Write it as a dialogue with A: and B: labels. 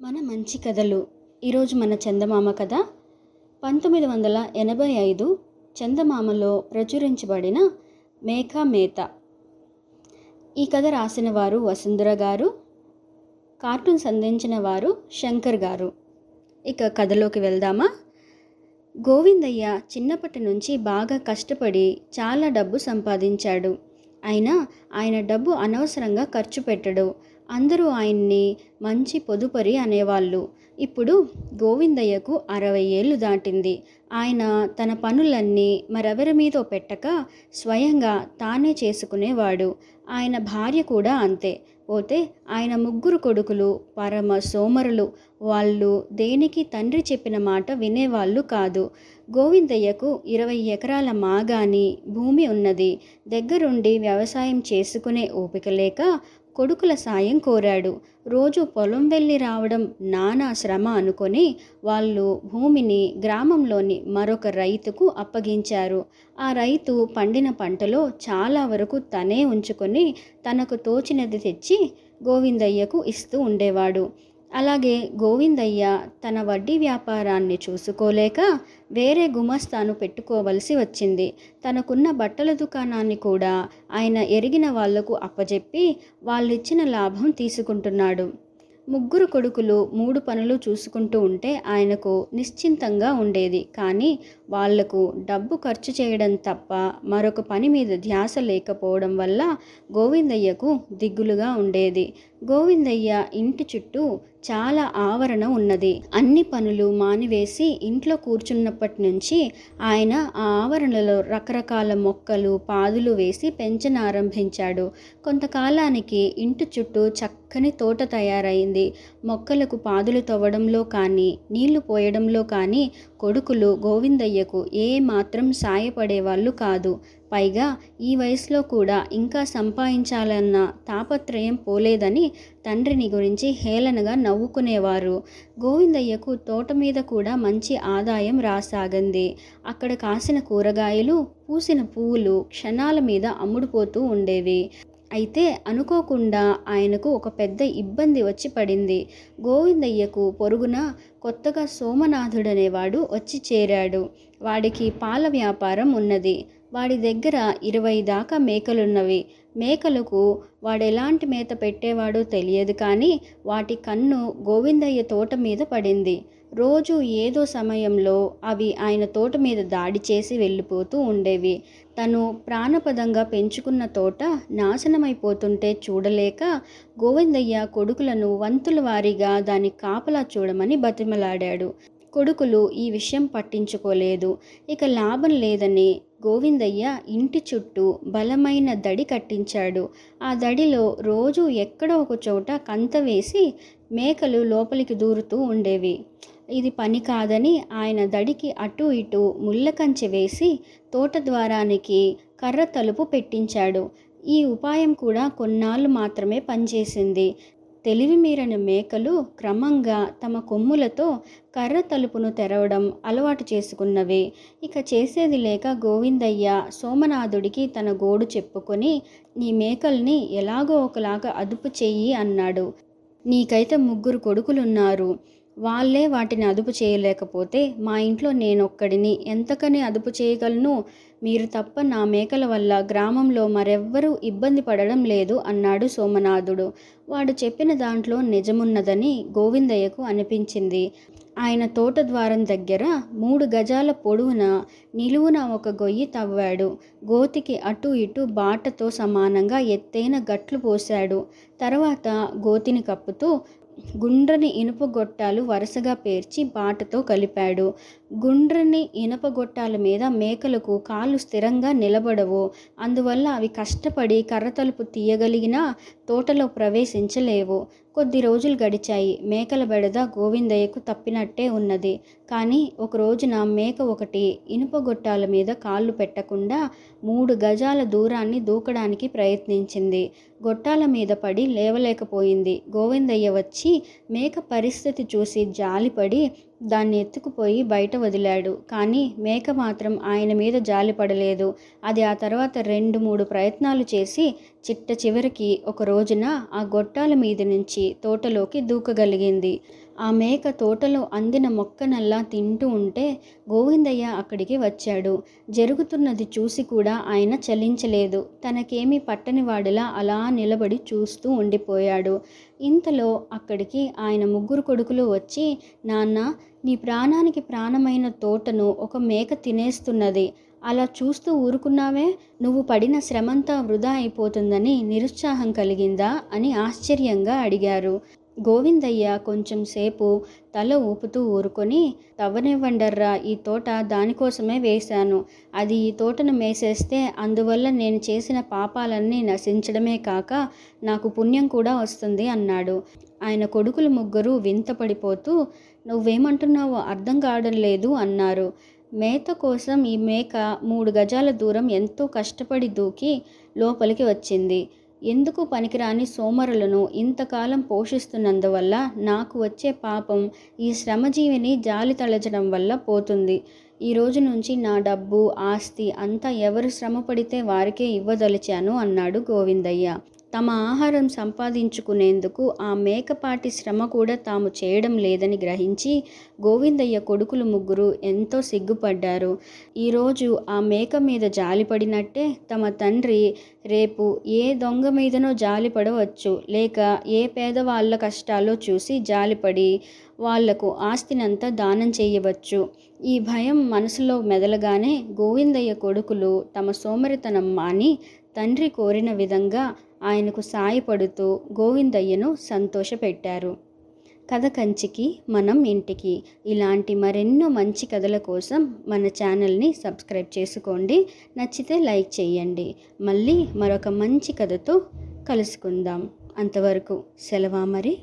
A: మన మంచి కథలు. ఈరోజు మన చందమామ కథ. పంతొమ్మిది వందల ఎనభై ఐదు చందమామలో ప్రచురించబడిన మేఘా మేత. ఈ కథ రాసిన వారు వసుంధర గారు కార్టూన్స్ అందించిన వారు శంకర్ గారు. ఇక కథలోకి వెళ్దామా? గోవిందయ్య చిన్నప్పటి నుంచి బాగా కష్టపడి చాలా డబ్బు సంపాదించాడు. అయినా ఆయన డబ్బు అనవసరంగా ఖర్చు పెట్టడు. అందరూ ఆయన్ని మంచి పొదుపరి అనేవాళ్ళు. ఇప్పుడు గోవిందయ్యకు అరవై ఏళ్ళు దాటింది. ఆయన తన పనులన్నీ మరెవరి మీదో పెట్టక స్వయంగా తానే చేసుకునేవాడు. ఆయన భార్య కూడా అంతే. పోతే ఆయన ముగ్గురు కొడుకులు పరమ సోమరులు వాళ్ళు దేనికి తండ్రి చెప్పిన మాట వినేవాళ్ళు కాదు. గోవిందయ్యకు ఇరవై ఎకరాల మాగాని భూమి ఉన్నది. దగ్గరుండి వ్యవసాయం చేసుకునే ఓపిక లేక కొడుకుల సాయం కోరాడు. రోజు పొలం వెళ్ళి రావడం నానా శ్రమ అనుకొని వాళ్ళు భూమిని గ్రామంలోని మరొక రైతుకు అప్పగించారు. ఆ రైతు పండిన పంటలో చాలా వరకు తనే ఉంచుకొని తనకు తోచినది తెచ్చి గోవిందయ్యకు ఇస్తూ ఉండేవాడు. అలాగే గోవిందయ్య తన వడ్డీ వ్యాపారాన్ని చూసుకోలేక వేరే గుమస్తాను పెట్టుకోవలసి వచ్చింది. తనకున్న బట్టల దుకాణాన్ని కూడా ఆయన ఎరిగిన వాళ్ళకు అప్పజెప్పి వాళ్ళిచ్చిన లాభం తీసుకుంటున్నాడు. ముగ్గురు కొడుకులు మూడు పనులు చూసుకుంటూ ఉంటే ఆయనకు నిశ్చింతంగా ఉండేది. కానీ వాళ్ళకు డబ్బు ఖర్చు చేయడం తప్ప మరొక పని మీద ధ్యాస లేకపోవడం వల్ల గోవిందయ్యకు దిగులుగా ఉండేది. గోవిందయ్య ఇంటి చుట్టూ చాలా ఆవరణ ఉన్నది. అన్ని పనులు మానివేసి ఇంట్లో కూర్చున్నప్పటి నుంచి ఆయన ఆ ఆవరణలో రకరకాల మొక్కలు పాదులు వేసి పెంచనారంభించాడు కొంతకాలానికి ఇంటి చుట్టూ చక్కని తోట తయారైంది. మొక్కలకు పాదులు తవ్వడంలో కానీ నీళ్ళు పోయడంలో కానీ కొడుకులు గోవిందయ్యకు ఏ మాత్రం సాయపడేవాళ్ళు కాదు. పైగా ఈ వయసులో కూడా ఇంకా సంపాదించాలన్న తాపత్రయం పోలేదని తండ్రిని గురించి హేళనగా నవ్వుకునేవారు. గోవిందయ్యకు తోట మీద కూడా మంచి ఆదాయం రాసాగింది. అక్కడ కాసిన కూరగాయలు పూసిన పువ్వులు క్షణాల మీద అమ్ముడుపోతూ ఉండేవి. అయితే అనుకోకుండా ఆయనకు ఒక పెద్ద ఇబ్బంది వచ్చి పడింది. గోవిందయ్యకు పొరుగున కొత్తగా సోమనాథుడనేవాడు వచ్చి చేరాడు. వాడికి పాల వ్యాపారం ఉన్నది. వాడి దగ్గర ఇరవై దాకా మేకలున్నవి. మేకలకు వాడెలాంటి మేత పెట్టేవాడో తెలియదు కానీ వాటి కన్ను గోవిందయ్య తోట మీద పడింది. రోజు ఏదో సమయంలో అవి ఆయన తోట మీద దాడి చేసి వెళ్ళిపోతూ ఉండేవి. తను ప్రాణపదంగా పెంచుకున్న తోట నాశనమైపోతుంటే చూడలేక గోవిందయ్య కొడుకులను వంతుల వారీగా దాని కాపలా చూడమని బతిమలాడాడు. కొడుకులు ఈ విషయం పట్టించుకోలేదు. ఇక లాభం లేదని గోవిందయ్య ఇంటి చుట్టూ బలమైన దడి కట్టించాడు. ఆ దడిలో రోజు ఎక్కడో ఒక చోట కంత వేసి మేకలు లోపలికి దూరుతూ ఉండేవి. ఇది పని కాదని ఆయన దడికి అటు ఇటు ముళ్ళ కంచె వేసి తోట ద్వారానికి కర్ర తలుపు పెట్టించాడు. ఈ ఉపాయం కూడా కొన్నాళ్ళు మాత్రమే పనిచేసింది. తెలివిమీరిన మేకలు క్రమంగా తమ కొమ్ములతో కర్ర తలుపును తెరవడం అలవాటు చేసుకున్నవి. ఇక చేసేది లేక గోవిందయ్య సోమనాథుడికి తన గోడు చెప్పుకొని నీ మేకల్ని ఎలాగో ఒకలాగా అదుపు చెయ్యి అన్నాడు. నీకైతే ముగ్గురు కొడుకులున్నారు. వాళ్ళే వాటిని అదుపు చేయలేకపోతే మా ఇంట్లో నేనొక్కడిని. ఎంతకని అదుపు చేయగలను? మీరు తప్ప నా మేకల వల్ల గ్రామంలో మరెవ్వరూ ఇబ్బంది పడడం లేదు అన్నాడు సోమనాథుడు. వాడు చెప్పిన దాంట్లో నిజమున్నదని గోవిందయ్యకు అనిపించింది. ఆయన తోట ద్వారం దగ్గర మూడు గజాల పొడవున నిలువున ఒక గొయ్యి తవ్వాడు. గోతికి అటు ఇటు బాటతో సమానంగా ఎత్తైన గట్లు పోశాడు. తర్వాత గోతిని కప్పుతూ గుండ్రని ఇనుప గొట్టాలు వరుసగా పేర్చి బాటతో కలిపాడు. గుండ్రని ఇనుప గొట్టాల మీద మేకలకు కాళ్ళు స్థిరంగా నిలబడవు. అందువల్ల అవి కష్టపడి కర్ర తలుపు తీయగలిగినా తోటలో ప్రవేశించలేవు. కొద్ది రోజులు గడిచాయి. మేకల బెడద గోవిందయ్యకు తప్పినట్టే ఉన్నది. కానీ ఒక రోజున మేక ఒకటి ఇనుప గొట్టాల మీద కాళ్ళు పెట్టకుండా మూడు గజాల దూరాన్ని దూకడానికి ప్రయత్నించింది. గొట్టాల మీద పడి లేవలేకపోయింది. గోవిందయ్య వచ్చి మేక పరిస్థితి చూసి జాలిపడి దాన్ని ఎత్తుకుపోయి బయట వదిలాడు. కానీ మేక మాత్రం ఆయన మీద జాలిపడలేదు అది ఆ తర్వాత రెండు మూడు ప్రయత్నాలు చేసి చిట్ట చివరికి ఒక రోజున ఆ గొట్టాల మీద నుంచి తోటలోకి దూకగలిగింది. ఆ మేక తోటలో అందిన మొక్కనల్లా తింటూ ఉంటే గోవిందయ్య అక్కడికి వచ్చాడు. జరుగుతున్నది చూసి కూడా ఆయన చలించలేదు. తనకేమీ పట్టని వాడిలా అలా నిలబడి చూస్తూ ఉండిపోయాడు. ఇంతలో అక్కడికి ఆయన ముగ్గురు కొడుకులు వచ్చి నాన్న నీ ప్రాణానికి ప్రాణమైన తోటను ఒక మేక తినేస్తున్నది. అలా చూస్తూ ఊరుకున్నావే? నువ్వు పడిన శ్రమంతా వృధా అయిపోతుందని నిరుత్సాహం కలిగిందా? అని ఆశ్చర్యంగా అడిగారు. గోవిందయ్య కొంచెం సేపు తల ఊపుతూ ఊరుకొని తవ్వనివ్వండర్రా ఈ తోట దానికోసమే వేశాను. అది ఈ తోటను మేసేస్తే అందువల్ల నేను చేసిన పాపాలన్నీ నశించడమే కాక నాకు పుణ్యం కూడా వస్తుంది అన్నాడు. ఆయన కొడుకులు ముగ్గురు వింతపడిపోతూ నువ్వేమంటున్నావో అర్థం కావడం లేదు అన్నారు. మేత కోసం ఈ మేక మూడు గజాల దూరం ఎంతో కష్టపడి దూకి లోపలికి వచ్చింది. ఎందుకు పనికిరాని సోమరులను ఇంతకాలం పోషిస్తున్నందువల్ల నాకు వచ్చే పాపం ఈ శ్రమజీవిని జాలి తలచడం వల్ల పోతుంది. ఈ రోజు నుంచి నా డబ్బు ఆస్తి అంతా ఎవరు శ్రమ పడితే వారికే ఇవ్వదలిచాను అన్నాడు గోవిందయ్య. తమ ఆహారం సంపాదించుకునేందుకు ఆ మేకపాటి శ్రమ కూడా తాము చేయడం లేదని గ్రహించి గోవిందయ్య కొడుకులు ముగ్గురు ఎంతో సిగ్గుపడ్డారు. ఈరోజు ఆ మేక మీద జాలిపడినట్టే తమ తండ్రి రేపు ఏ దొంగ మీదనో జాలిపడవచ్చు లేక ఏ పేదవాళ్ళ కష్టాల్లో చూసి జాలిపడి వాళ్ళకు ఆస్తినంతా దానం చేయవచ్చు. ఈ భయం మనసులో మెదలగానే గోవిందయ్య కొడుకులు తమ సోమరితనం మాని తండ్రి కోరిన విధంగా ఆయనకు సాయపడుతూ గోవిందయ్యను సంతోషపెట్టారు. కథ కంచికి మనం ఇంటికి. ఇలాంటి మరెన్నో మంచి కథల కోసం మన ఛానల్ని సబ్స్క్రైబ్ చేసుకోండి. నచ్చితే లైక్ చేయండి. మళ్ళీ మరొక మంచి కథతో కలుసుకుందాం. అంతవరకు సెలవా మరి?